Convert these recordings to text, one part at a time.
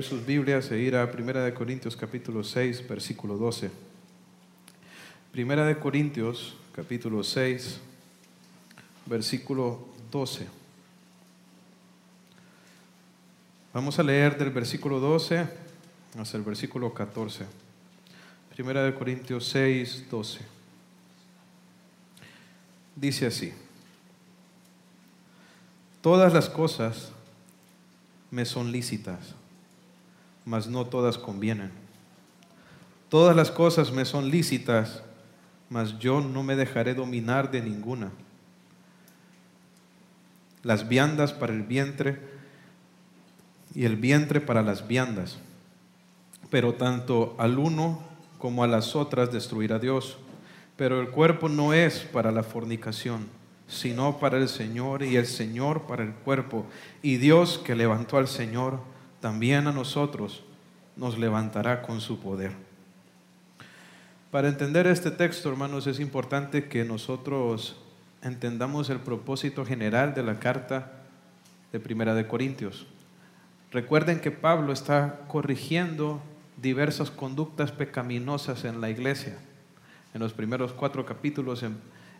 abrir sus Biblias e ir a 1 Corintios capítulo 6, versículo 12. 1 Corintios capítulo 6, versículo 12. Vamos a leer del versículo 12 hasta el versículo 14. 1 Corintios 6, 12. Dice así, todas las cosas me son lícitas, mas no todas convienen. Todas las cosas me son lícitas, mas yo no me dejaré dominar de ninguna. Las viandas para el vientre y el vientre para las viandas. Pero tanto al uno como a las otras destruirá Dios. Pero el cuerpo no es para la fornicación sino para el Señor y el Señor para el cuerpo. Y Dios que levantó al Señor, también a nosotros nos levantará con su poder. Para entender este texto, hermanos, es importante que nosotros entendamos el propósito general de la carta de Primera de Corintios. Recuerden que Pablo está corrigiendo diversas conductas pecaminosas en la iglesia. En los primeros cuatro capítulos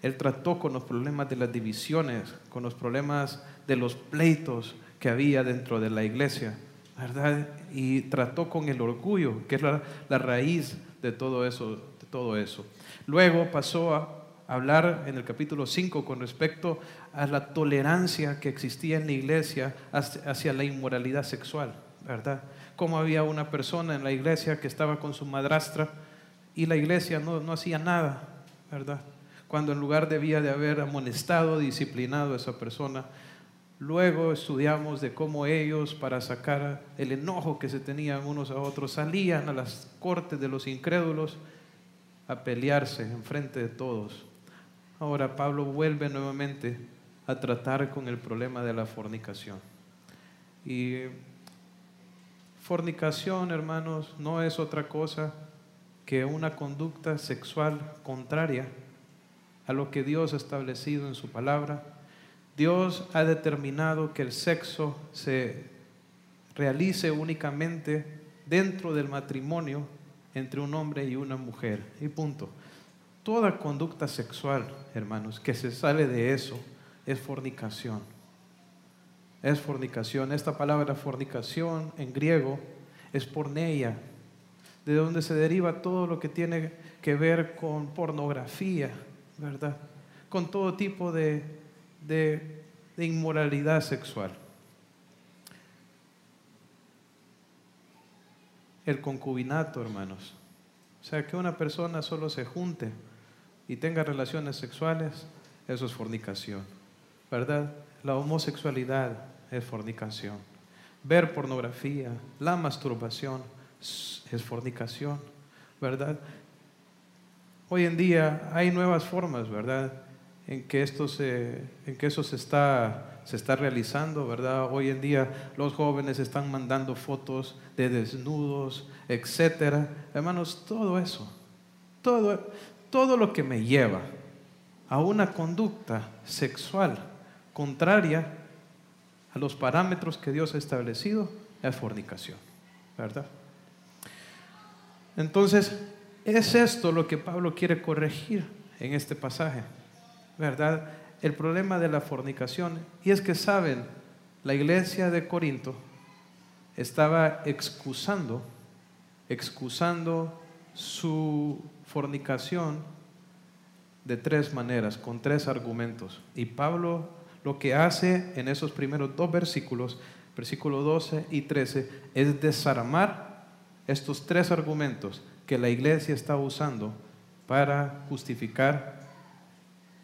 él trató con los problemas de las divisiones, con los problemas de los pleitos que había dentro de la iglesia, ¿verdad? Y trató con el orgullo, que es la, raíz de todo, eso, todo eso. Luego pasó a hablar en el capítulo 5 con respecto a la tolerancia que existía en la iglesia hacia la inmoralidad sexual, ¿verdad? Cómo había una persona en la iglesia que estaba con su madrastra y la iglesia no, no hacía nada, ¿verdad? cuando en lugar debía de haber amonestado, disciplinado a esa persona. Luego estudiamos de cómo ellos, para sacar el enojo que se tenían unos a otros, salían a las cortes de los incrédulos a pelearse en frente de todos. Ahora Pablo vuelve nuevamente a tratar con el problema de la fornicación. Y fornicación, hermanos, no es otra cosa que una conducta sexual contraria a lo que Dios ha establecido en su palabra. Dios ha determinado que el sexo se realice únicamente dentro del matrimonio entre un hombre y una mujer. Y punto. Toda conducta sexual, hermanos, que se sale de eso es fornicación. Es fornicación. Esta palabra fornicación en griego es porneia, de donde se deriva todo lo que tiene que ver con pornografía, ¿verdad? Con todo tipo de, de, inmoralidad sexual. El concubinato, hermanos. O sea, que una persona solo se junte y tenga relaciones sexuales, eso es fornicación, ¿verdad? La homosexualidad es fornicación. Ver pornografía, la masturbación es fornicación, ¿verdad? Hoy en día hay nuevas formas, ¿verdad? En que, esto se, en que eso se está, se está realizando, ¿verdad? Hoy en día los jóvenes están mandando fotos de desnudos, etcétera. Hermanos, todo eso, todo, todo lo que me lleva a una conducta sexual contraria a los parámetros que Dios ha establecido es fornicación, ¿verdad? Entonces, es esto lo que Pablo quiere corregir en este pasaje, ¿verdad? El problema de la fornicación. Y es que saben, la iglesia de Corinto estaba excusando, excusando su fornicación de tres maneras, con tres argumentos. Y Pablo lo que hace en esos primeros dos versículos, versículos 12 y 13, es desarmar estos tres argumentos que la iglesia está usando para justificar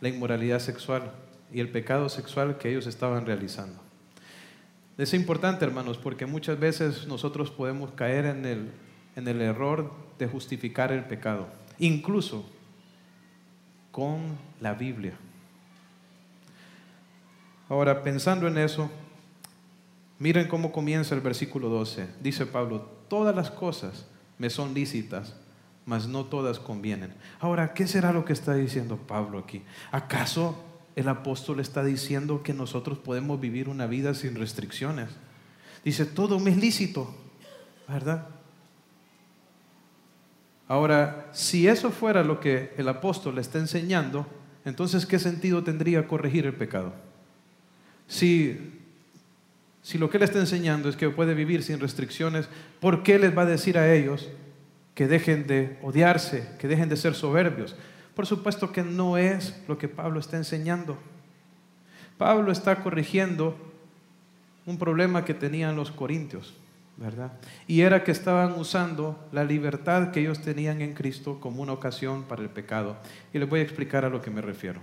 la inmoralidad sexual y el pecado sexual que ellos estaban realizando. Es importante, hermanos, porque muchas veces nosotros podemos caer en el, en el error de justificar el pecado, incluso con la Biblia. Ahora, pensando en eso, miren cómo comienza el versículo 12. Dice Pablo, todas las cosas me son lícitas, mas no todas convienen. Ahora, ¿qué será lo que está diciendo Pablo aquí? ¿Acaso el apóstol está diciendo que nosotros podemos vivir una vida sin restricciones? Dice, todo me es lícito, ¿verdad? Ahora, si eso fuera lo que el apóstol le está enseñando, entonces ¿qué sentido tendría corregir el pecado? Si, si lo que él está enseñando es que puede vivir sin restricciones, ¿por qué les va a decir a ellos que dejen de odiarse, que dejen de ser soberbios? Por supuesto que no es lo que Pablo está enseñando. Pablo está corrigiendo un problema que tenían los corintios. ¿verdad? Y era que estaban usando la libertad que ellos tenían en Cristo como una ocasión para el pecado. Y les voy a explicar a lo que me refiero.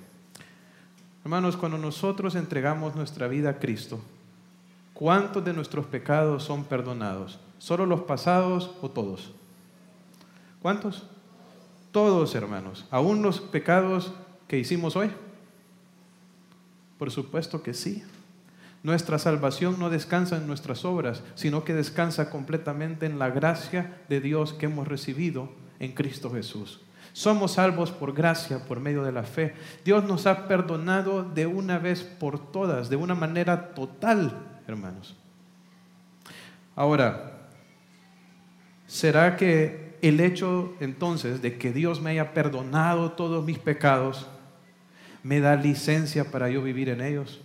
Hermanos, cuando nosotros entregamos nuestra vida a Cristo, ¿cuántos de nuestros pecados son perdonados? ¿Solo los pasados o todos? ¿Cuántos? Todos, hermanos. ¿Aún los pecados que hicimos hoy? Por supuesto que sí. Nuestra salvación no descansa en nuestras obras, sino que descansa completamente en la gracia de Dios que hemos recibido en Cristo Jesús. Somos salvos por gracia, por medio de la fe. Dios nos ha perdonado de una vez por todas, de una manera total, hermanos. Ahora, ¿será que el hecho entonces de que Dios me haya perdonado todos mis pecados me da licencia para yo vivir en ellos?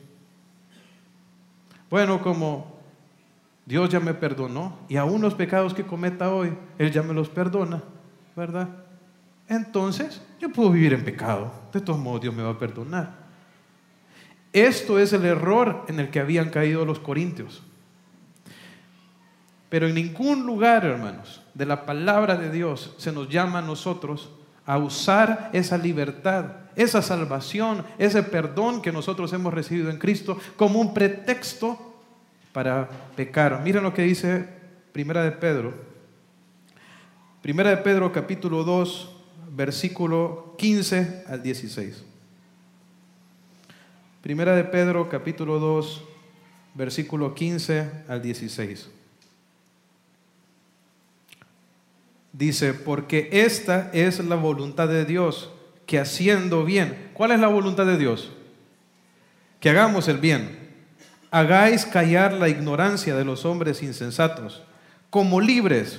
Bueno, como Dios ya me perdonó y aún los pecados que cometa hoy, Él ya me los perdona, ¿verdad? Entonces, yo puedo vivir en pecado. De todos modos, Dios me va a perdonar. Esto es el error en el que habían caído los corintios. Pero en ningún lugar, hermanos, de la palabra de Dios se nos llama a nosotros a usar esa libertad, esa salvación, ese perdón que nosotros hemos recibido en Cristo como un pretexto para pecar. Miren lo que dice Primera de Pedro. Primera de Pedro capítulo 2, versículo 15 al 16. Primera de Pedro capítulo 2, versículo 15 al 16. Dice, porque esta es la voluntad de Dios, que haciendo bien, ¿cuál es la voluntad de Dios? Que hagamos el bien. Hagáis callar la ignorancia de los hombres insensatos, como libres,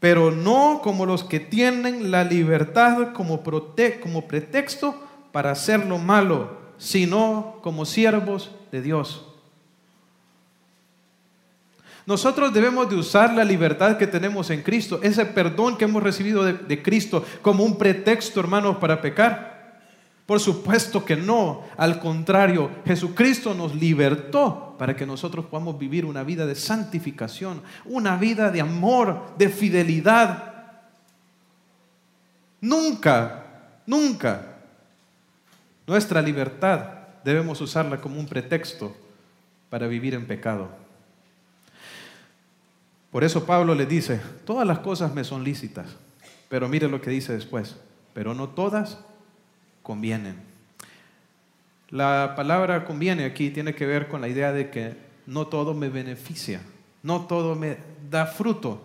pero no como los que tienen la libertad como, como pretexto para hacer lo malo, sino como siervos de Dios. Nosotros debemos de usar la libertad que tenemos en Cristo, ese perdón que hemos recibido de, Cristo como un pretexto, hermanos, para pecar. Por supuesto que no, al contrario, Jesucristo nos libertó para que nosotros podamos vivir una vida de santificación, una vida de amor, de fidelidad. Nunca, nunca nuestra libertad debemos usarla como un pretexto para vivir en pecado. Por eso Pablo le dice, todas las cosas me son lícitas, pero mire lo que dice después, pero no todas convienen. La palabra conviene aquí tiene que ver con la idea de que no todo me beneficia, no todo me da fruto.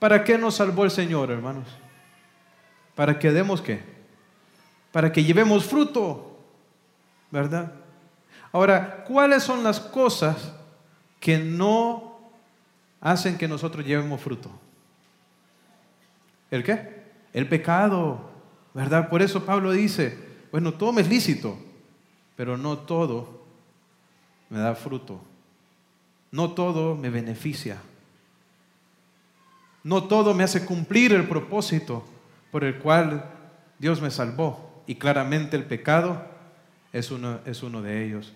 ¿Para qué nos salvó el Señor, hermanos? ¿Para que demos qué? Para que llevemos fruto, ¿verdad? Ahora, ¿cuáles son las cosas que no hacen que nosotros llevemos fruto. ¿El qué? El pecado, ¿verdad? Por eso Pablo dice, bueno, todo me es lícito, pero no todo me da fruto. No todo me beneficia. No todo me hace cumplir el propósito por el cual Dios me salvó. Y claramente el pecado es uno, es uno de ellos.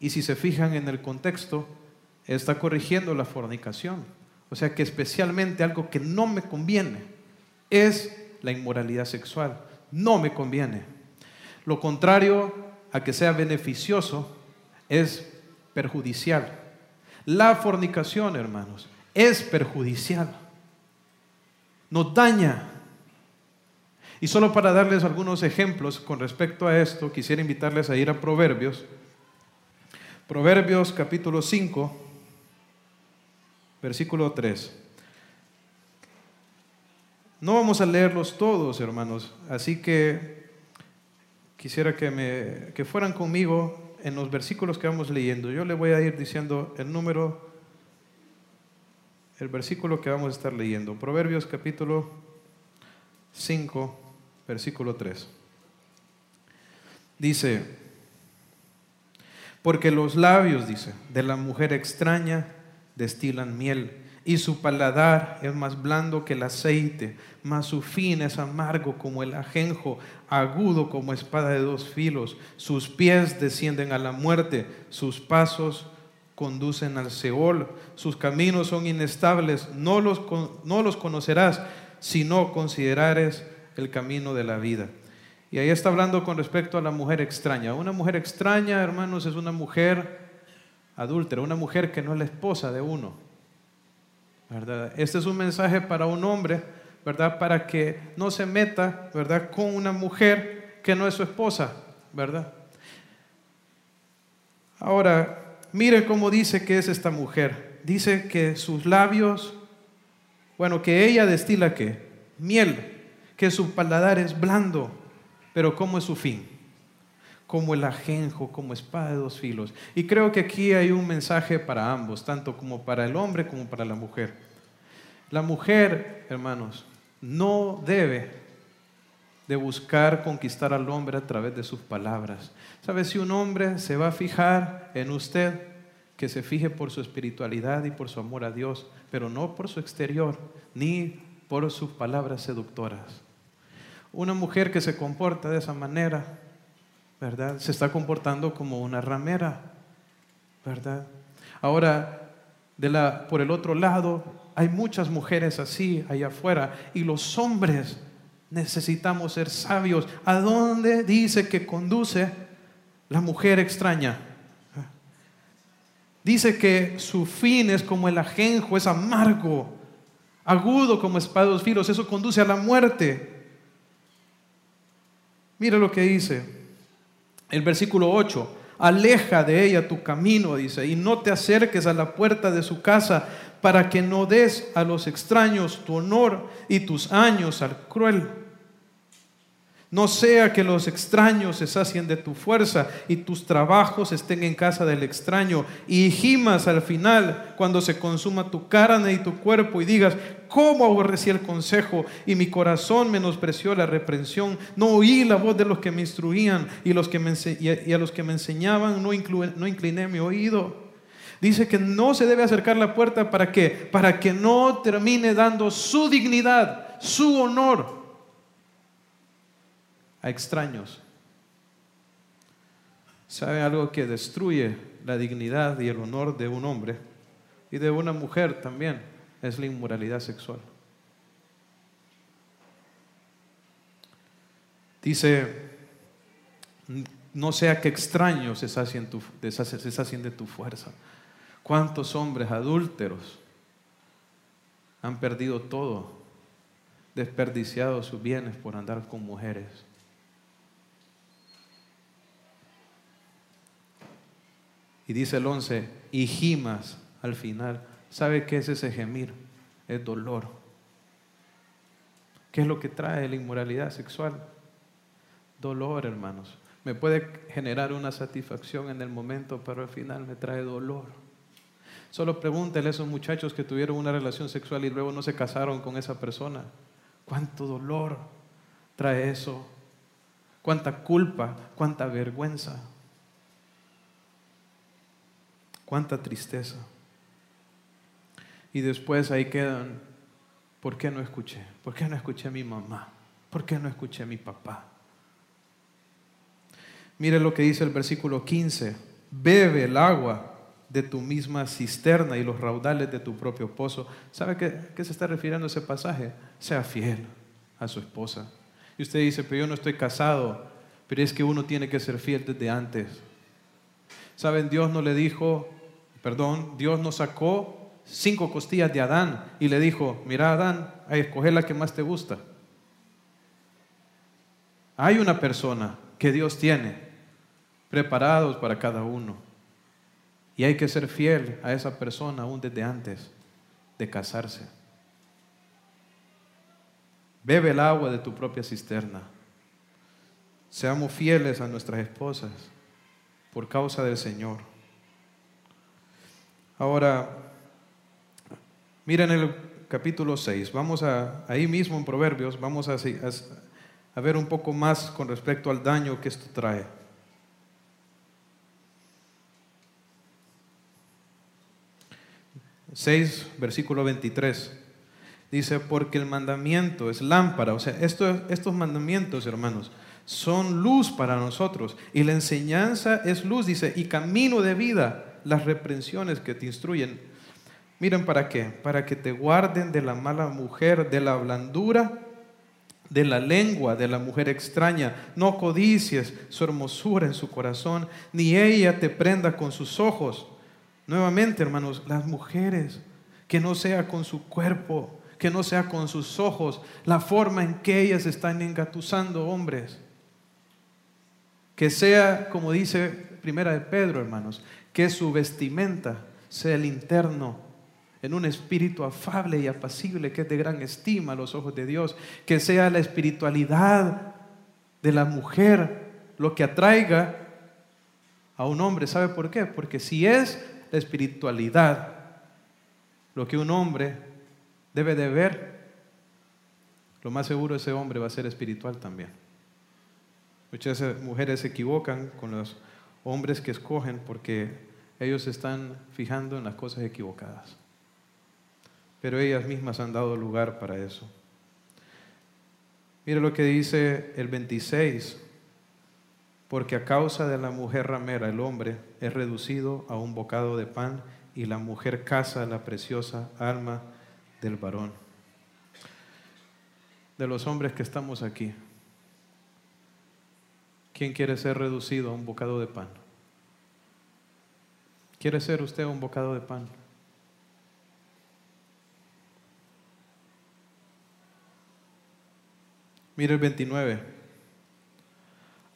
Y si se fijan en el contexto, está corrigiendo la fornicación. O sea que especialmente algo que no me conviene es la inmoralidad sexual. No me conviene. Lo contrario a que sea beneficioso es perjudicial. La fornicación, hermanos, es perjudicial. Nos daña. Y solo para darles algunos ejemplos con respecto a esto, quisiera invitarles a ir a Proverbios. Proverbios capítulo 5 versículo 3. No vamos a leerlos todos, hermanos, así que quisiera que, me, que fueran conmigo en los versículos que vamos leyendo. Yo le voy a ir diciendo el número el versículo que vamos a estar leyendo. Proverbios capítulo 5, versículo 3. Dice, porque los labios, dice, de la mujer extraña destilan miel y su paladar es más blando que el aceite, mas su fin es amargo como el ajenjo, agudo como espada de dos filos. Sus pies descienden a la muerte, sus pasos conducen al Seol, sus caminos son inestables, no los, no los conocerás si no considerares el camino de la vida. Y ahí está hablando con respecto a la mujer extraña. Una mujer extraña, hermanos, es una mujer adúltera, una mujer que no es la esposa de uno este es un mensaje para un hombre, ¿verdad? Para que no se meta, ¿verdad? Con una mujer que no es su esposa, ¿verdad? Ahora, mire cómo dice que es esta mujer. Dice que sus labios, bueno, que ella destila qué? Miel, que su paladar es blando, pero ¿cómo es su fin? Como el ajenjo, como espada de dos filos. Y creo que aquí hay un mensaje para ambos, tanto como para el hombre como para la mujer. La mujer, hermanos, no debe de buscar conquistar al hombre a través de sus palabras. ¿Sabe? Si un hombre se va a fijar en usted, que se fije por su espiritualidad y por su amor a Dios, pero no por su exterior, ni por sus palabras seductoras. Una mujer que se comporta de esa manera, ¿verdad? Se está comportando como una ramera, ¿verdad? Ahora, por el otro lado, hay muchas mujeres así allá afuera y los hombres necesitamos ser sabios. ¿A dónde dice que conduce la mujer extraña? Dice que su fin es como el ajenjo, es amargo, agudo como espados filos, eso conduce a la muerte. Mira lo que dice el versículo 8, aleja de ella tu camino, dice, y no te acerques a la puerta de su casa para que no des a los extraños tu honor y tus años al cruel. No sea que los extraños se sacien de tu fuerza y tus trabajos estén en casa del extraño y gimas al final cuando se consuma tu carne y tu cuerpo y digas, ¿cómo aborrecí el consejo y mi corazón menospreció la reprensión? No oí la voz de los que me instruían y, los que me, a los que me enseñaban no, no incliné mi oído. Dice que no se debe acercar la puerta para qué? Para que no termine dando su dignidad, su honor a extraños. ¿Sabe algo que destruye la dignidad y el honor de un hombre y de una mujer también? Es la inmoralidad sexual. Dice, no sea que extraños se sacien, de tu fuerza. ¿Cuántos hombres adúlteros han perdido todo, desperdiciado sus bienes por andar con mujeres? Y dice el 11, y gimas al final. ¿Sabe qué es ese gemir? Es dolor. ¿Qué es lo que trae la inmoralidad sexual? Dolor, hermanos. Me puede generar una satisfacción en el momento, pero al final me trae dolor. Solo pregúntele a esos muchachos que tuvieron una relación sexual y luego no se casaron con esa persona. ¿Cuánto dolor trae eso? ¿Cuánta culpa? ¿Cuánta vergüenza? Cuánta tristeza. Y después ahí quedan, ¿por qué no escuché? ¿Por qué no escuché a mi mamá? ¿Por qué no escuché a mi papá? Mire lo que dice el versículo 15. Bebe el agua de tu misma cisterna y los raudales de tu propio pozo. ¿Sabe qué, qué se está refiriendo ese pasaje? Sea fiel a su esposa. Y usted dice, pero yo no estoy casado, pero es que uno tiene que ser fiel desde antes. ¿Saben? Dios no le dijo, perdón, Dios nos sacó cinco costillas de Adán y le dijo, mira Adán, a escoger la que más te gusta. Hay una persona que Dios tiene preparados para cada uno. Y hay que ser fiel a esa persona aún desde antes de casarse. Bebe el agua de tu propia cisterna. Seamos fieles a nuestras esposas por causa del Señor. Ahora, Miren el capítulo 6, vamos a, ahí mismo en Proverbios, vamos a, a ver un poco más con respecto al daño que esto trae. 6, versículo 23. Dice, porque el mandamiento es lámpara. O sea, estos mandamientos, hermanos, son luz para nosotros. Y la enseñanza es luz, dice, y camino de vida, las reprensiones que te instruyen. Miren para qué, para que te guarden de la mala mujer, de la blandura, de la lengua de la mujer extraña. No codicies su hermosura en su corazón, ni ella te prenda con sus ojos. Nuevamente, hermanos, las mujeres, que no sea con su cuerpo, que no sea con sus ojos, la forma en que ellas están engatusando hombres. Que sea, como dice Primera de Pedro, hermanos, que su vestimenta sea el interno, en un espíritu afable y apacible, que es de gran estima a los ojos de Dios. Que sea la espiritualidad de la mujer lo que atraiga a un hombre. ¿Sabe por qué? Porque si es la espiritualidad lo que un hombre debe de ver, lo más seguro ese hombre va a ser espiritual también. Muchas mujeres se equivocan con los hombres que escogen porque ellos están fijando en las cosas equivocadas. Pero ellas mismas han dado lugar para eso. Mire lo que dice el 26, porque a causa de la mujer ramera el hombre es reducido a un bocado de pan y la mujer caza la preciosa alma del varón. De los hombres que estamos aquí, ¿quién quiere ser reducido a un bocado de pan? ¿Quiere ser usted un bocado de pan? Mire el 29.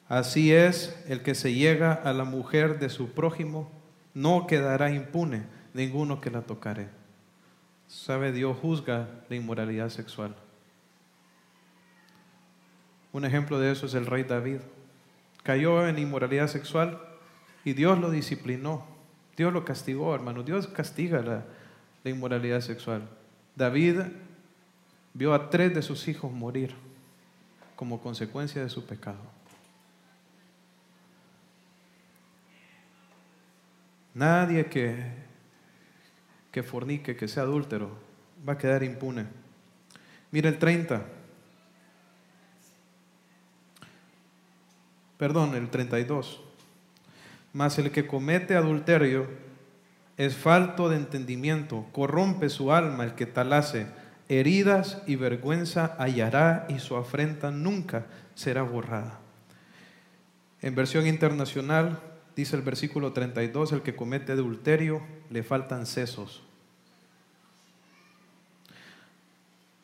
Así es, el que se llega a la mujer de su prójimo no quedará impune ninguno que la tocare. Sabe, Dios juzga la inmoralidad sexual. Un ejemplo de eso es el rey David. Cayó en inmoralidad sexual y Dios lo disciplinó. Dios lo castigó, hermano. Dios castiga la, inmoralidad sexual. David vio a tres de sus hijos morir como consecuencia de su pecado. Nadie que, que fornique, que sea adúltero, va a quedar impune. Mira el 30. Perdón, el 32. Mas el que comete adulterio es falto de entendimiento, corrompe su alma el que tal hace heridas y vergüenza hallará y su afrenta nunca será borrada. En versión internacional dice el versículo 32, el que comete adulterio le faltan sesos.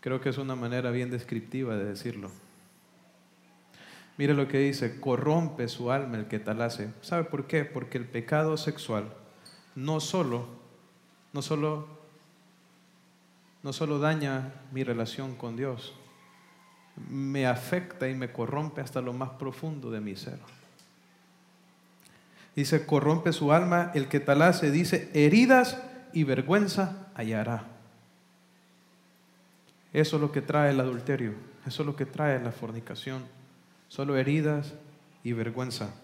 Creo que es una manera bien descriptiva de decirlo. Mire lo que dice, corrompe su alma el que tal hace. ¿Sabe por qué? Porque el pecado sexual no solo, no solo no solo daña mi relación con Dios, me afecta y me corrompe hasta lo más profundo de mi ser. Dice, corrompe su alma el que tal dice, heridas y vergüenza hallará. Eso es lo que trae el adulterio, eso es lo que trae la fornicación, solo heridas y vergüenza.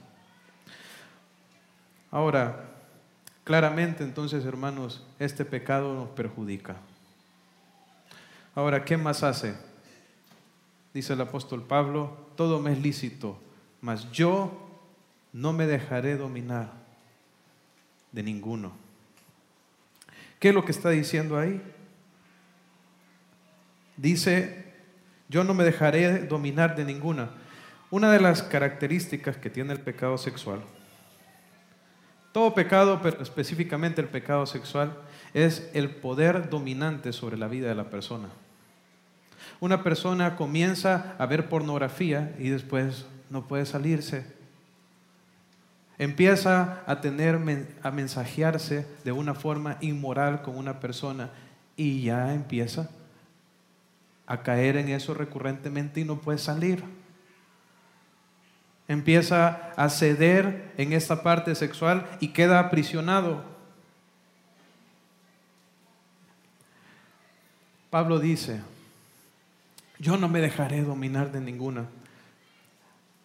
Ahora, claramente entonces, hermanos, este pecado nos perjudica. Ahora, ¿qué más hace? Dice el apóstol Pablo, todo me es lícito, mas yo no me dejaré dominar de ninguno. ¿Qué es lo que está diciendo ahí? Dice, yo no me dejaré dominar de ninguna. Una de las características que tiene el pecado sexual, todo pecado, pero específicamente el pecado sexual, es el poder dominante sobre la vida de la persona. Una persona comienza a ver pornografía y después no puede salirse. Empieza a tener a mensajearse de una forma inmoral con una persona y ya empieza a caer en eso recurrentemente y no puede salir. Empieza a ceder en esta parte sexual y queda aprisionado Pablo dice, yo no me dejaré dominar de ninguna.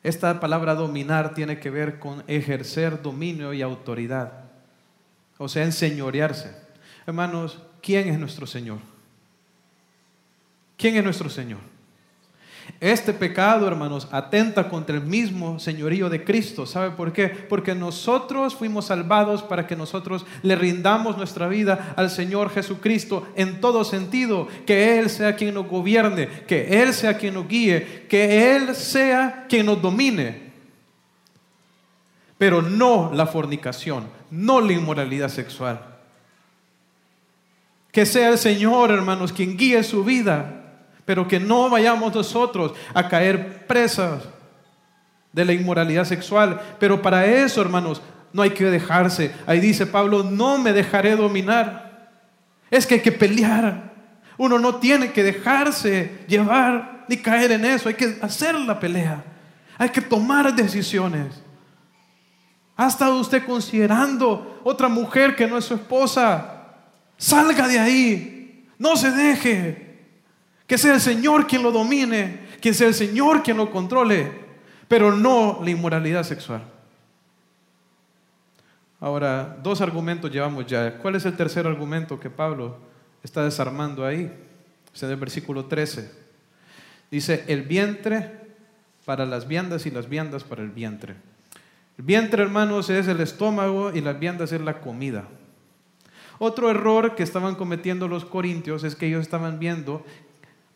Esta palabra dominar tiene que ver con ejercer dominio y autoridad, o sea, enseñorearse. Hermanos, ¿quién es nuestro Señor? ¿Quién es nuestro Señor? Este pecado, hermanos, atenta contra el mismo señorío de Cristo. ¿Sabe por qué? Porque nosotros fuimos salvados para que nosotros le rindamos nuestra vida al Señor Jesucristo en todo sentido. Que Él sea quien nos gobierne, que Él sea quien nos guíe, que Él sea quien nos domine. Pero no la fornicación, no la inmoralidad sexual. Que sea el Señor, hermanos, quien guíe su vida pero que no vayamos nosotros a caer presas de la inmoralidad sexual. Pero para eso, hermanos, no hay que dejarse. Ahí dice Pablo, no me dejaré dominar. Es que hay que pelear. Uno no tiene que dejarse llevar ni caer en eso. Hay que hacer la pelea. Hay que tomar decisiones. ¿Ha estado usted considerando otra mujer que no es su esposa? Salga de ahí. No se deje. Que sea el Señor quien lo domine, que sea el Señor quien lo controle, pero no la inmoralidad sexual. Ahora, dos argumentos llevamos ya. ¿Cuál es el tercer argumento que Pablo está desarmando ahí? Es en el versículo 13. Dice, el vientre para las viandas y las viandas para el vientre. El vientre, hermanos, es el estómago y las viandas es la comida. Otro error que estaban cometiendo los corintios es que ellos estaban viendo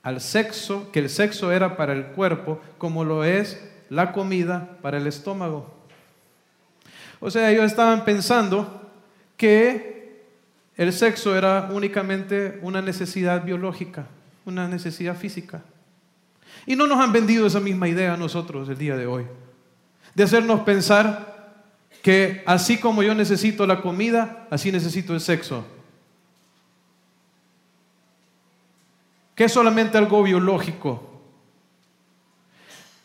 al sexo, que el sexo era para el cuerpo, como lo es la comida para el estómago. O sea, ellos estaban pensando que el sexo era únicamente una necesidad biológica, una necesidad física. Y no nos han vendido esa misma idea a nosotros el día de hoy, de hacernos pensar que así como yo necesito la comida, así necesito el sexo. Que es solamente algo biológico.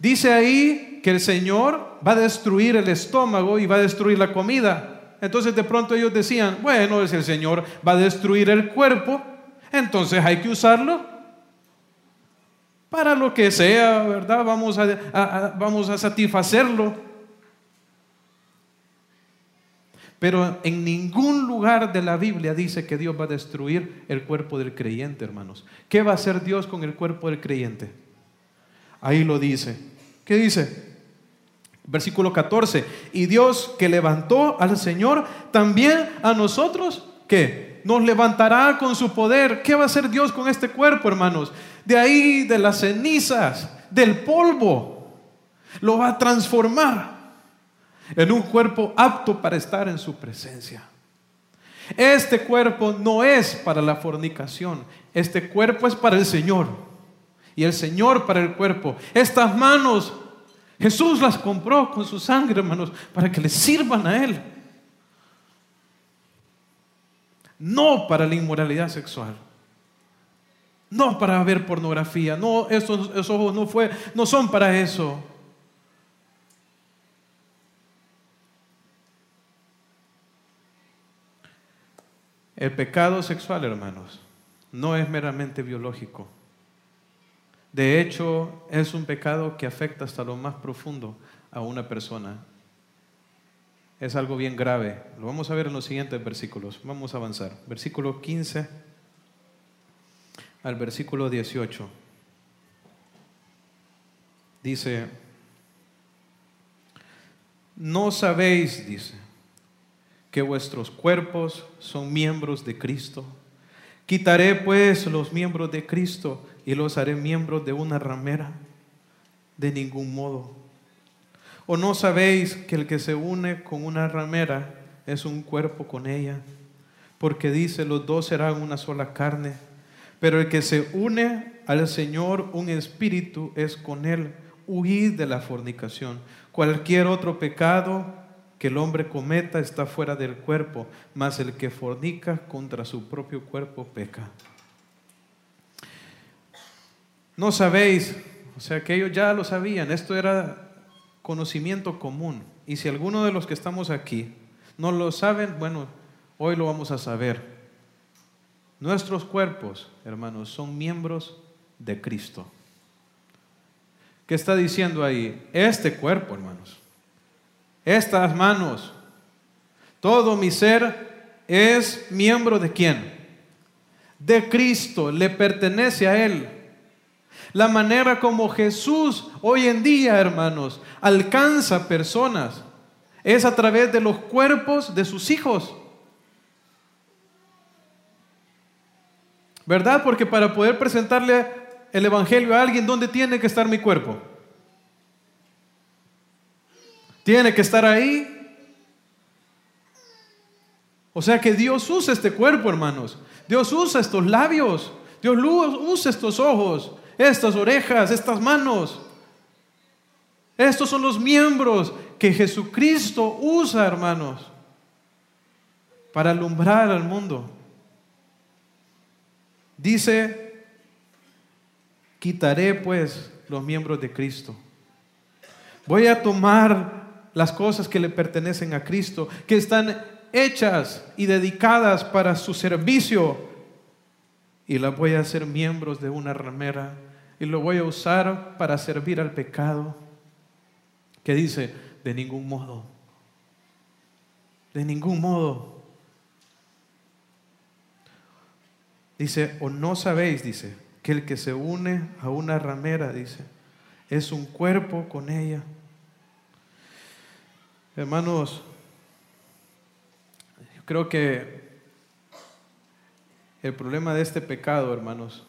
Dice ahí que el Señor va a destruir el estómago y va a destruir la comida. Entonces de pronto ellos decían, bueno, si el Señor va a destruir el cuerpo, entonces hay que usarlo para lo que sea, ¿verdad? Vamos a, vamos a satisfacerlo. Pero en ningún lugar de la Biblia dice que Dios va a destruir el cuerpo del creyente, hermanos. ¿Qué va a hacer Dios con el cuerpo del creyente? Ahí lo dice. ¿Qué dice? Versículo 14. Y Dios que levantó al Señor, también a nosotros, ¿qué? Nos levantará con su poder. ¿Qué va a hacer Dios con este cuerpo, hermanos? De ahí, de las cenizas, del polvo, lo va a transformar en un cuerpo apto para estar en su presencia. Este cuerpo no es para la fornicación, este cuerpo es para el Señor y el Señor para el cuerpo. Estas manos, Jesús las compró con su sangre, hermanos, para que le sirvan a Él. No para la inmoralidad sexual. No para ver pornografía. No, esos, esos ojos no, fue, no son para eso. El pecado sexual, hermanos, no es meramente biológico. De hecho, es un pecado que afecta hasta lo más profundo a una persona. Es algo bien grave. Lo vamos a ver en los siguientes versículos. Vamos a avanzar. Versículo 15 al versículo 18. Dice, no sabéis, dice, que vuestros cuerpos son miembros de Cristo. Quitaré pues los miembros de Cristo y los haré miembros de una ramera. De ningún modo. ¿O no sabéis que el que se une con una ramera es un cuerpo con ella? Porque dice, los dos serán una sola carne. Pero el que se une al Señor, un espíritu es con él. Huid de la fornicación. Cualquier otro pecado que el hombre cometa está fuera del cuerpo, mas el que fornica contra su propio cuerpo peca. No sabéis, o sea que ellos ya lo sabían, esto era conocimiento común. Y si alguno de los que estamos aquí no lo saben, bueno, hoy lo vamos a saber. Nuestros cuerpos, hermanos, son miembros de Cristo. ¿Qué está diciendo ahí? Este cuerpo, hermanos. Estas manos. Todo mi ser es miembro de quién? De Cristo. Le pertenece a Él. La manera como Jesús hoy en día, hermanos, alcanza personas es a través de los cuerpos de sus hijos. ¿Verdad? Porque para poder presentarle el Evangelio a alguien, ¿dónde tiene que estar mi cuerpo? Tiene que estar ahí. O sea que Dios usa este cuerpo, hermanos. Dios usa estos labios. Dios usa estos ojos, estas orejas, estas manos. Estos son los miembros que Jesucristo usa, hermanos, para alumbrar al mundo. Dice, quitaré pues los miembros de Cristo. Voy a tomar las cosas que le pertenecen a Cristo, que están hechas y dedicadas para su servicio, y las voy a hacer miembros de una ramera, y lo voy a usar para servir al pecado, que dice, de ningún modo, de ningún modo. Dice, o no sabéis, dice, que el que se une a una ramera, dice, es un cuerpo con ella. Hermanos, yo creo que el problema de este pecado, hermanos,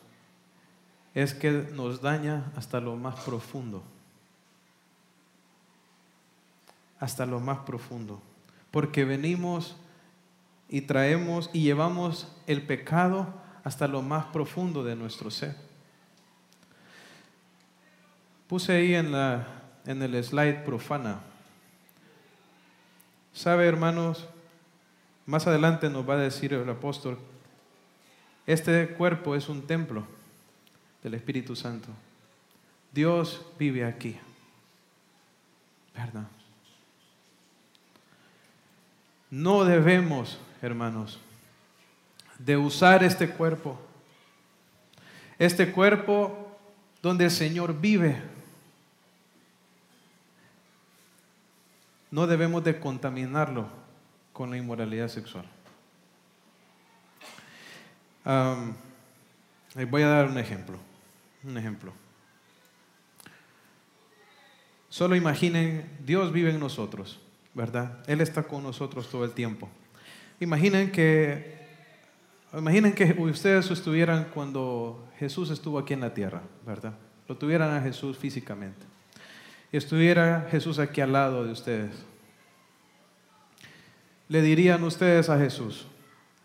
es que nos daña hasta lo más profundo. Hasta lo más profundo. Porque venimos y traemos y llevamos el pecado hasta lo más profundo de nuestro ser. Puse ahí en, la, en el slide profana. ¿Sabe, hermanos? Más adelante nos va a decir el apóstol, este cuerpo es un templo del Espíritu Santo. Dios vive aquí. ¿Verdad? No debemos, hermanos, de usar este cuerpo. Este cuerpo donde el Señor vive. No debemos de contaminarlo con la inmoralidad sexual. voy a dar un ejemplo. Un ejemplo. Solo imaginen, Dios vive en nosotros, ¿verdad? Él está con nosotros todo el tiempo. Imaginen que Imaginen que ustedes estuvieran cuando Jesús estuvo aquí en la tierra, ¿verdad? Lo tuvieran a Jesús físicamente. Estuviera Jesús aquí al lado de ustedes. Le dirían ustedes a Jesús,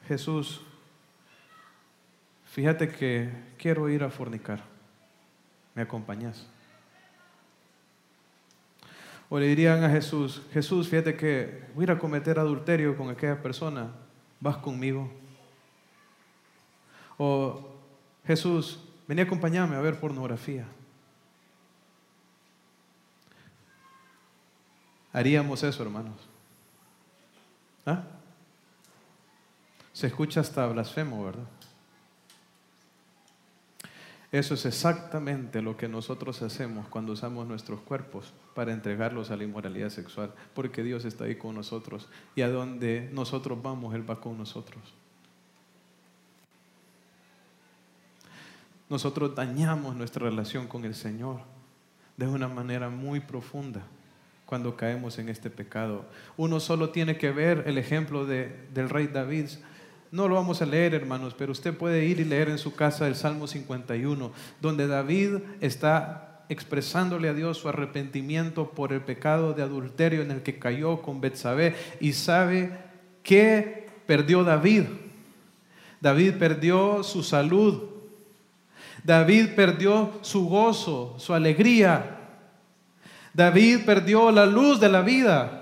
Jesús, fíjate que quiero ir a fornicar. ¿Me acompañas? O le dirían a Jesús, Jesús, fíjate que voy a ir a cometer adulterio con aquella persona. ¿Vas conmigo? O Jesús, vení a acompañarme a ver pornografía. Haríamos eso, hermanos. ¿Ah? Se escucha hasta blasfemo, ¿verdad? Eso es exactamente lo que nosotros hacemos cuando usamos nuestros cuerpos para entregarlos a la inmoralidad sexual, porque Dios está ahí con nosotros y a donde nosotros vamos, Él va con nosotros. nosotros dañamos nuestra relación con el Señor de una manera muy profunda cuando caemos en este pecado. Uno solo tiene que ver el ejemplo del rey David. No lo vamos a leer, hermanos, pero usted puede ir y leer en su casa el Salmo 51, donde David está expresándole a Dios su arrepentimiento por el pecado de adulterio en el que cayó con Betsabé y sabe que perdió David. David perdió su salud, David perdió su gozo, su alegría. David perdió la luz de la vida.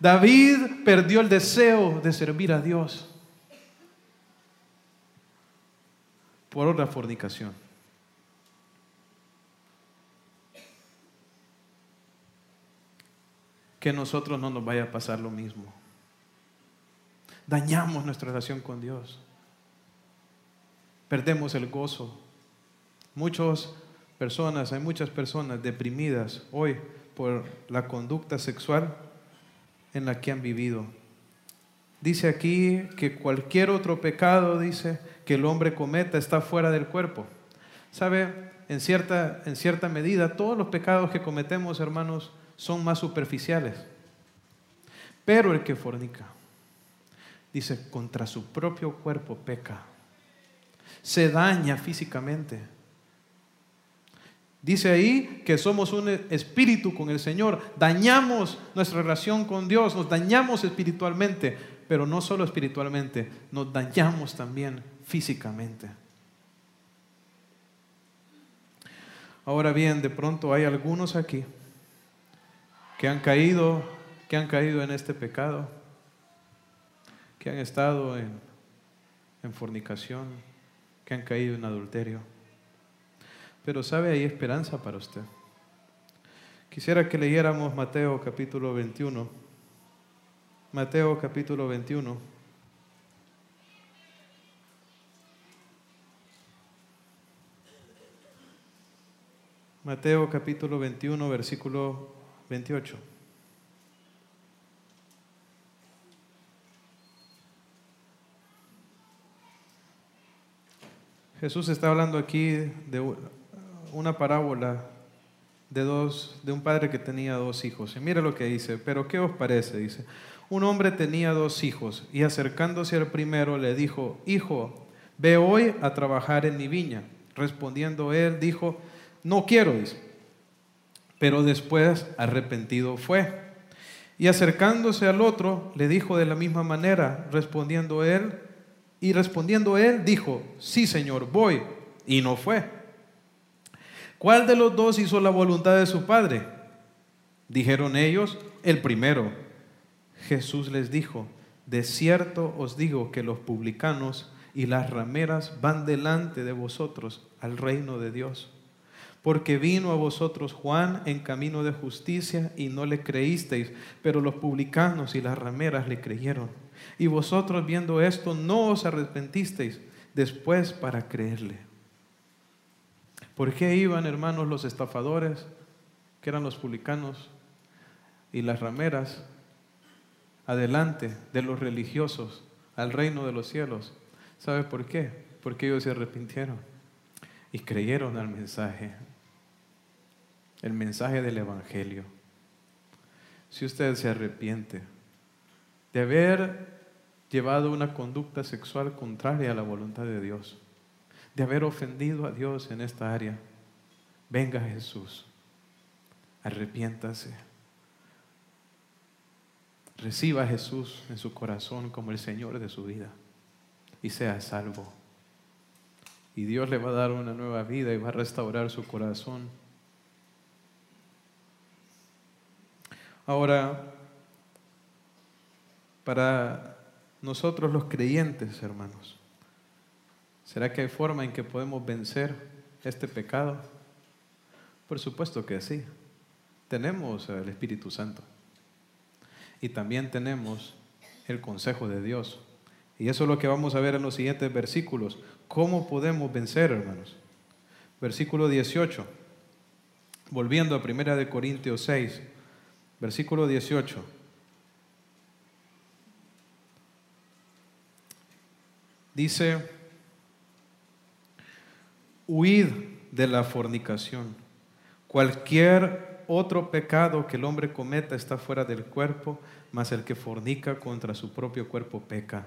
David perdió el deseo de servir a Dios por otra fornicación. Que nosotros no nos vaya a pasar lo mismo. Dañamos nuestra relación con Dios. perdemos el gozo. Muchas personas, hay muchas personas deprimidas hoy por la conducta sexual en la que han vivido. Dice aquí que cualquier otro pecado, dice, que el hombre cometa está fuera del cuerpo. ¿Sabe? En cierta, en cierta medida, todos los pecados que cometemos, hermanos, son más superficiales. Pero el que fornica, dice, contra su propio cuerpo peca. Se daña físicamente. Dice ahí que somos un espíritu con el Señor. Dañamos nuestra relación con Dios, nos dañamos espiritualmente, pero no solo espiritualmente, nos dañamos también físicamente. Ahora bien, de pronto hay algunos aquí que han caído, que han caído en este pecado, que han estado en, en fornicación, que han caído en adulterio. Pero sabe, hay esperanza para usted. Quisiera que leyéramos Mateo capítulo 21. Mateo capítulo 21. Mateo capítulo 21, versículo 28. Jesús está hablando aquí de una parábola de dos de un padre que tenía dos hijos. Y mira lo que dice, pero ¿qué os parece? Dice, un hombre tenía dos hijos y acercándose al primero le dijo, "Hijo, ve hoy a trabajar en mi viña." Respondiendo él dijo, no quiero, dice. Pero después arrepentido fue. Y acercándose al otro, le dijo de la misma manera, respondiendo él, y respondiendo él, dijo, sí, Señor, voy. Y no fue. ¿Cuál de los dos hizo la voluntad de su padre? Dijeron ellos, el primero. Jesús les dijo, de cierto os digo que los publicanos y las rameras van delante de vosotros al reino de Dios porque vino a vosotros Juan en camino de justicia y no le creísteis, pero los publicanos y las rameras le creyeron. Y vosotros viendo esto no os arrepentisteis después para creerle. ¿Por qué iban, hermanos, los estafadores, que eran los publicanos, y las rameras, adelante de los religiosos al reino de los cielos? ¿Sabe por qué? Porque ellos se arrepintieron y creyeron al mensaje, el mensaje del Evangelio. Si usted se arrepiente de haber llevado una conducta sexual contraria a la voluntad de Dios, de haber ofendido a Dios en esta área, venga Jesús, arrepiéntase. Reciba a Jesús en su corazón como el Señor de su vida y sea salvo. Y Dios le va a dar una nueva vida y va a restaurar su corazón. Ahora, para nosotros los creyentes, hermanos, ¿será que hay forma en que podemos vencer este pecado? Por supuesto que sí. Tenemos el Espíritu Santo. Y también tenemos el consejo de Dios. Y eso es lo que vamos a ver en los siguientes versículos. ¿Cómo podemos vencer, hermanos? Versículo 18. Volviendo a 1 de Corintios 6, versículo 18. Dice, huid de la fornicación. Cualquier otro pecado que el hombre cometa está fuera del cuerpo, mas el que fornica contra su propio cuerpo peca.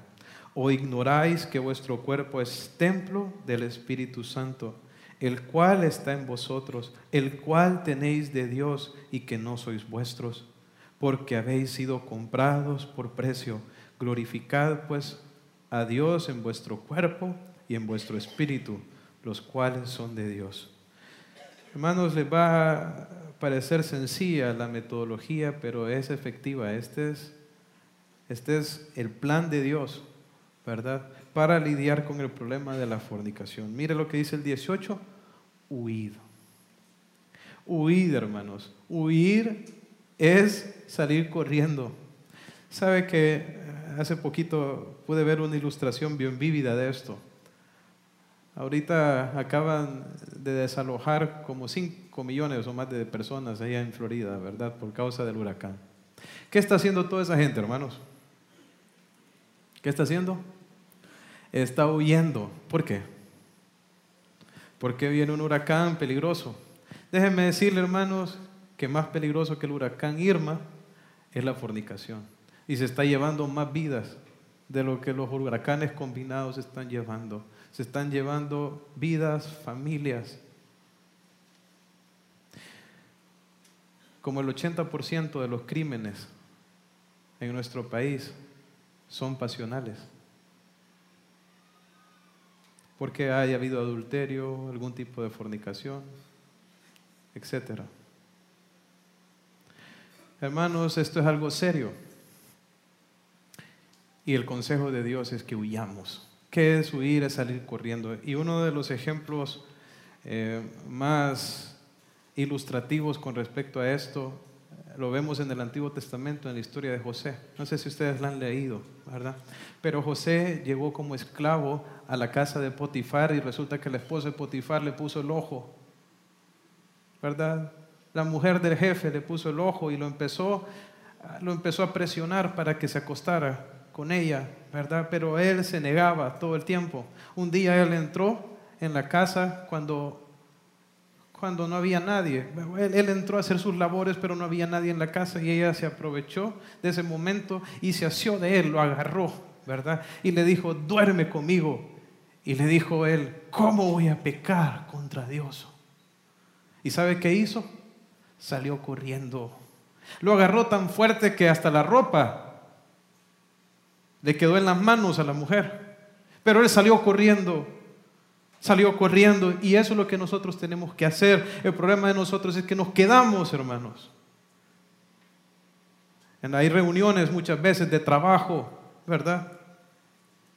¿O ignoráis que vuestro cuerpo es templo del Espíritu Santo, el cual está en vosotros, el cual tenéis de Dios y que no sois vuestros? Porque habéis sido comprados por precio. Glorificad pues a Dios en vuestro cuerpo y en vuestro espíritu, los cuales son de Dios. Hermanos, les va a parecer sencilla la metodología, pero es efectiva. Este es, este es el plan de Dios ¿verdad? Para lidiar con el problema de la fornicación. Mire lo que dice el 18, huid. Huid, hermanos. Huir es salir corriendo. Sabe que hace poquito pude ver una ilustración bien vívida de esto. Ahorita acaban de desalojar como 5 millones o más de personas allá en Florida, ¿verdad? Por causa del huracán. ¿Qué está haciendo toda esa gente, hermanos? ¿Qué está haciendo? Está huyendo. ¿Por qué? Porque viene un huracán peligroso. Déjenme decirle, hermanos, que más peligroso que el huracán Irma es la fornicación. Y se está llevando más vidas de lo que los huracanes combinados están llevando. Se están llevando vidas, familias. Como el 80% de los crímenes en nuestro país son pasionales. Porque haya habido adulterio, algún tipo de fornicación, etc. Hermanos, esto es algo serio. Y el consejo de Dios es que huyamos. ¿Qué es huir? Es salir corriendo. Y uno de los ejemplos eh, más ilustrativos con respecto a esto lo vemos en el Antiguo Testamento, en la historia de José. No sé si ustedes la han leído, ¿verdad? Pero José llegó como esclavo a la casa de Potifar y resulta que la esposa de Potifar le puso el ojo, ¿verdad? La mujer del jefe le puso el ojo y lo empezó, lo empezó a presionar para que se acostara con ella, ¿verdad? Pero él se negaba todo el tiempo. Un día él entró en la casa cuando, cuando no había nadie. Él, entró a hacer sus labores, pero no había nadie en la casa y ella se aprovechó de ese momento y se asió de él, lo agarró, ¿verdad? Y le dijo, duerme conmigo. Y le dijo él, ¿cómo voy a pecar contra Dios? ¿Y sabe qué hizo? Salió corriendo. Lo agarró tan fuerte que hasta la ropa le quedó en las manos a la mujer. Pero él salió corriendo, salió corriendo y eso es lo que nosotros tenemos que hacer. El problema de nosotros es que nos quedamos, hermanos. Hay reuniones muchas veces de trabajo, ¿verdad?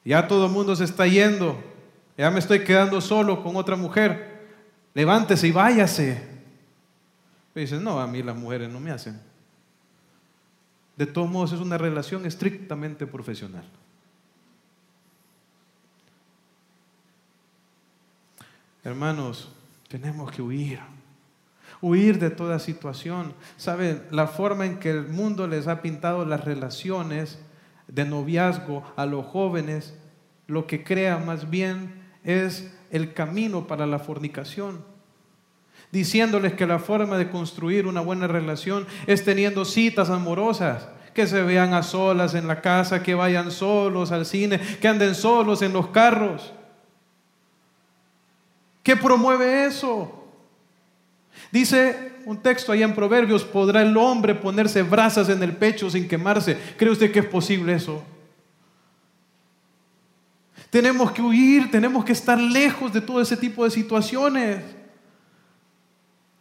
Ya todo el mundo se está yendo, ya me estoy quedando solo con otra mujer. Levántese y váyase. Y no, a mí las mujeres no me hacen. De todos modos es una relación estrictamente profesional. Hermanos, tenemos que huir. Huir de toda situación. ¿Saben? La forma en que el mundo les ha pintado las relaciones de noviazgo a los jóvenes, lo que crea más bien es el camino para la fornicación diciéndoles que la forma de construir una buena relación es teniendo citas amorosas, que se vean a solas en la casa, que vayan solos al cine, que anden solos en los carros. ¿Qué promueve eso? Dice un texto ahí en Proverbios, ¿podrá el hombre ponerse brasas en el pecho sin quemarse? ¿Cree usted que es posible eso? Tenemos que huir, tenemos que estar lejos de todo ese tipo de situaciones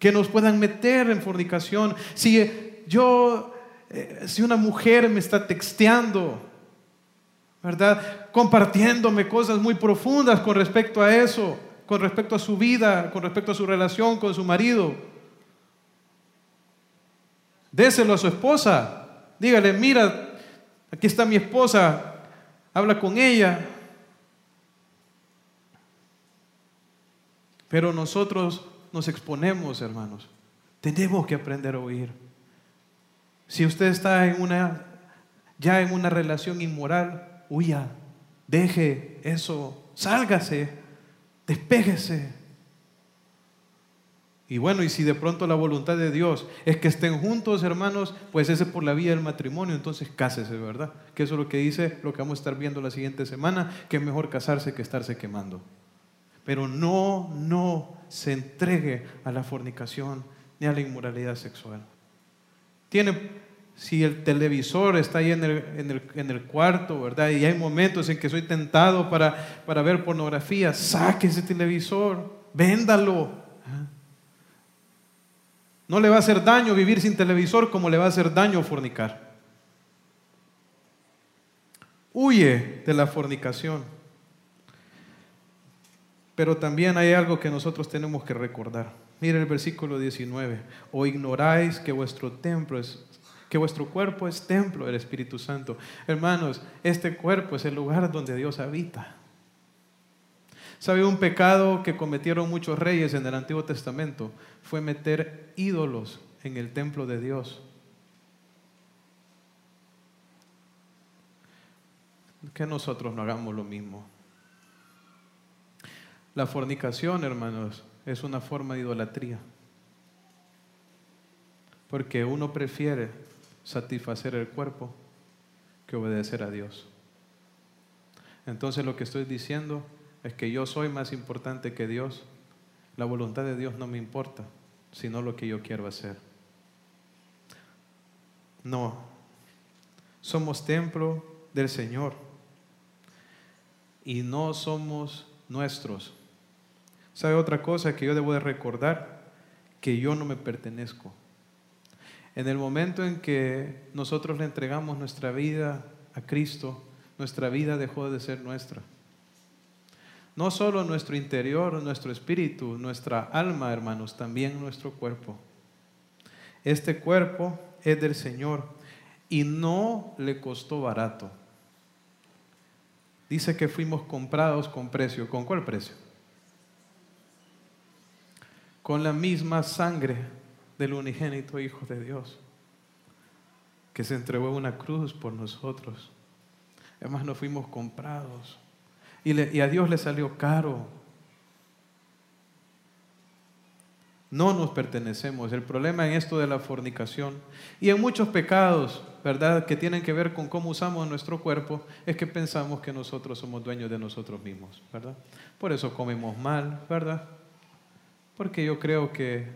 que nos puedan meter en fornicación. Si yo, eh, si una mujer me está texteando, ¿verdad? Compartiéndome cosas muy profundas con respecto a eso, con respecto a su vida, con respecto a su relación con su marido. Déselo a su esposa. Dígale, mira, aquí está mi esposa, habla con ella. Pero nosotros nos exponemos, hermanos. Tenemos que aprender a oír. Si usted está en una, ya en una relación inmoral, huya, deje eso, sálgase, despéguese. Y bueno, y si de pronto la voluntad de Dios es que estén juntos, hermanos, pues ese es por la vía del matrimonio, entonces cásese, ¿verdad? Que eso es lo que dice, lo que vamos a estar viendo la siguiente semana, que es mejor casarse que estarse quemando. Pero no, no se entregue a la fornicación ni a la inmoralidad sexual. Tiene, si el televisor está ahí en el, cuarto, ¿verdad? Y hay momentos en que soy tentado para, para ver pornografía, saque ese televisor, véndalo. No le va a hacer daño vivir sin televisor como le va a hacer daño fornicar. Huye de la fornicación. Pero también hay algo que nosotros tenemos que recordar. Mire el versículo 19. O ignoráis que vuestro templo es que vuestro cuerpo es templo del Espíritu Santo. Hermanos, este cuerpo es el lugar donde Dios habita. ¿Sabe un pecado que cometieron muchos reyes en el Antiguo Testamento? Fue meter ídolos en el templo de Dios. Que nosotros no hagamos lo mismo. La fornicación, hermanos, es una forma de idolatría. Porque uno prefiere satisfacer el cuerpo que obedecer a Dios. Entonces lo que estoy diciendo es que yo soy más importante que Dios. La voluntad de Dios no me importa, sino lo que yo quiero hacer. No, somos templo del Señor y no somos nuestros. ¿Sabe otra cosa que yo debo de recordar? Que yo no me pertenezco. En el momento en que nosotros le entregamos nuestra vida a Cristo, nuestra vida dejó de ser nuestra. No solo nuestro interior, nuestro espíritu, nuestra alma, hermanos, también nuestro cuerpo. Este cuerpo es del Señor y no le costó barato. Dice que fuimos comprados con precio. ¿Con cuál precio? Con la misma sangre del unigénito Hijo de Dios, que se entregó en una cruz por nosotros. Además, no fuimos comprados y, a Dios le salió caro. No nos pertenecemos. El problema en esto de la fornicación y en muchos pecados, ¿verdad?, que tienen que ver con cómo usamos nuestro cuerpo, es que pensamos que nosotros somos dueños de nosotros mismos, ¿verdad? Por eso comemos mal, ¿verdad? Porque yo creo que,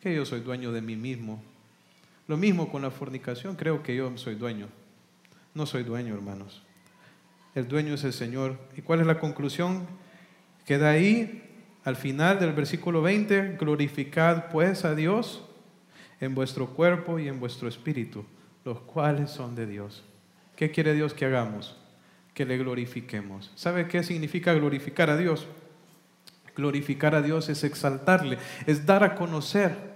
que yo soy dueño de mí mismo. Lo mismo con la fornicación, creo que yo soy dueño. No soy dueño, hermanos el dueño es el Señor. ¿Y cuál es la conclusión? Queda ahí al final del versículo 20, glorificad pues a Dios en vuestro cuerpo y en vuestro espíritu, los cuales son de Dios. ¿Qué quiere Dios que hagamos? Que le glorifiquemos. ¿Sabe qué significa glorificar a Dios? Glorificar a Dios es exaltarle, es dar a conocer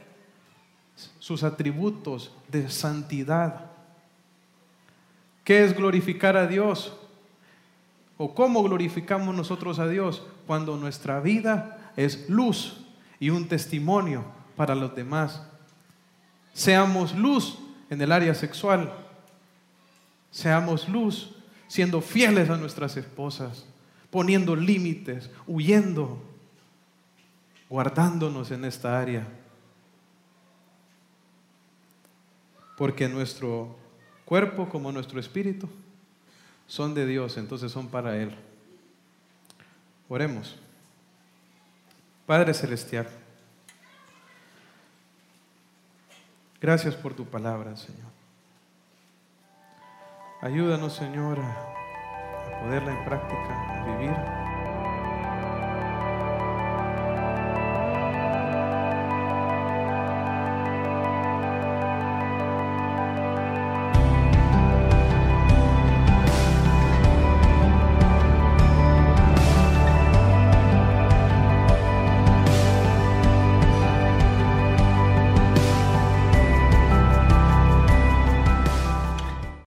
sus atributos de santidad. ¿Qué es glorificar a Dios? ¿O cómo glorificamos nosotros a Dios? Cuando nuestra vida es luz y un testimonio para los demás. Seamos luz en el área sexual. Seamos luz siendo fieles a nuestras esposas, poniendo límites, huyendo, guardándonos en esta área. Porque nuestro cuerpo como nuestro espíritu son de Dios, entonces son para Él. Oremos. Padre Celestial, gracias por tu palabra, Señor. Ayúdanos, Señor, a ponerla en práctica, a vivir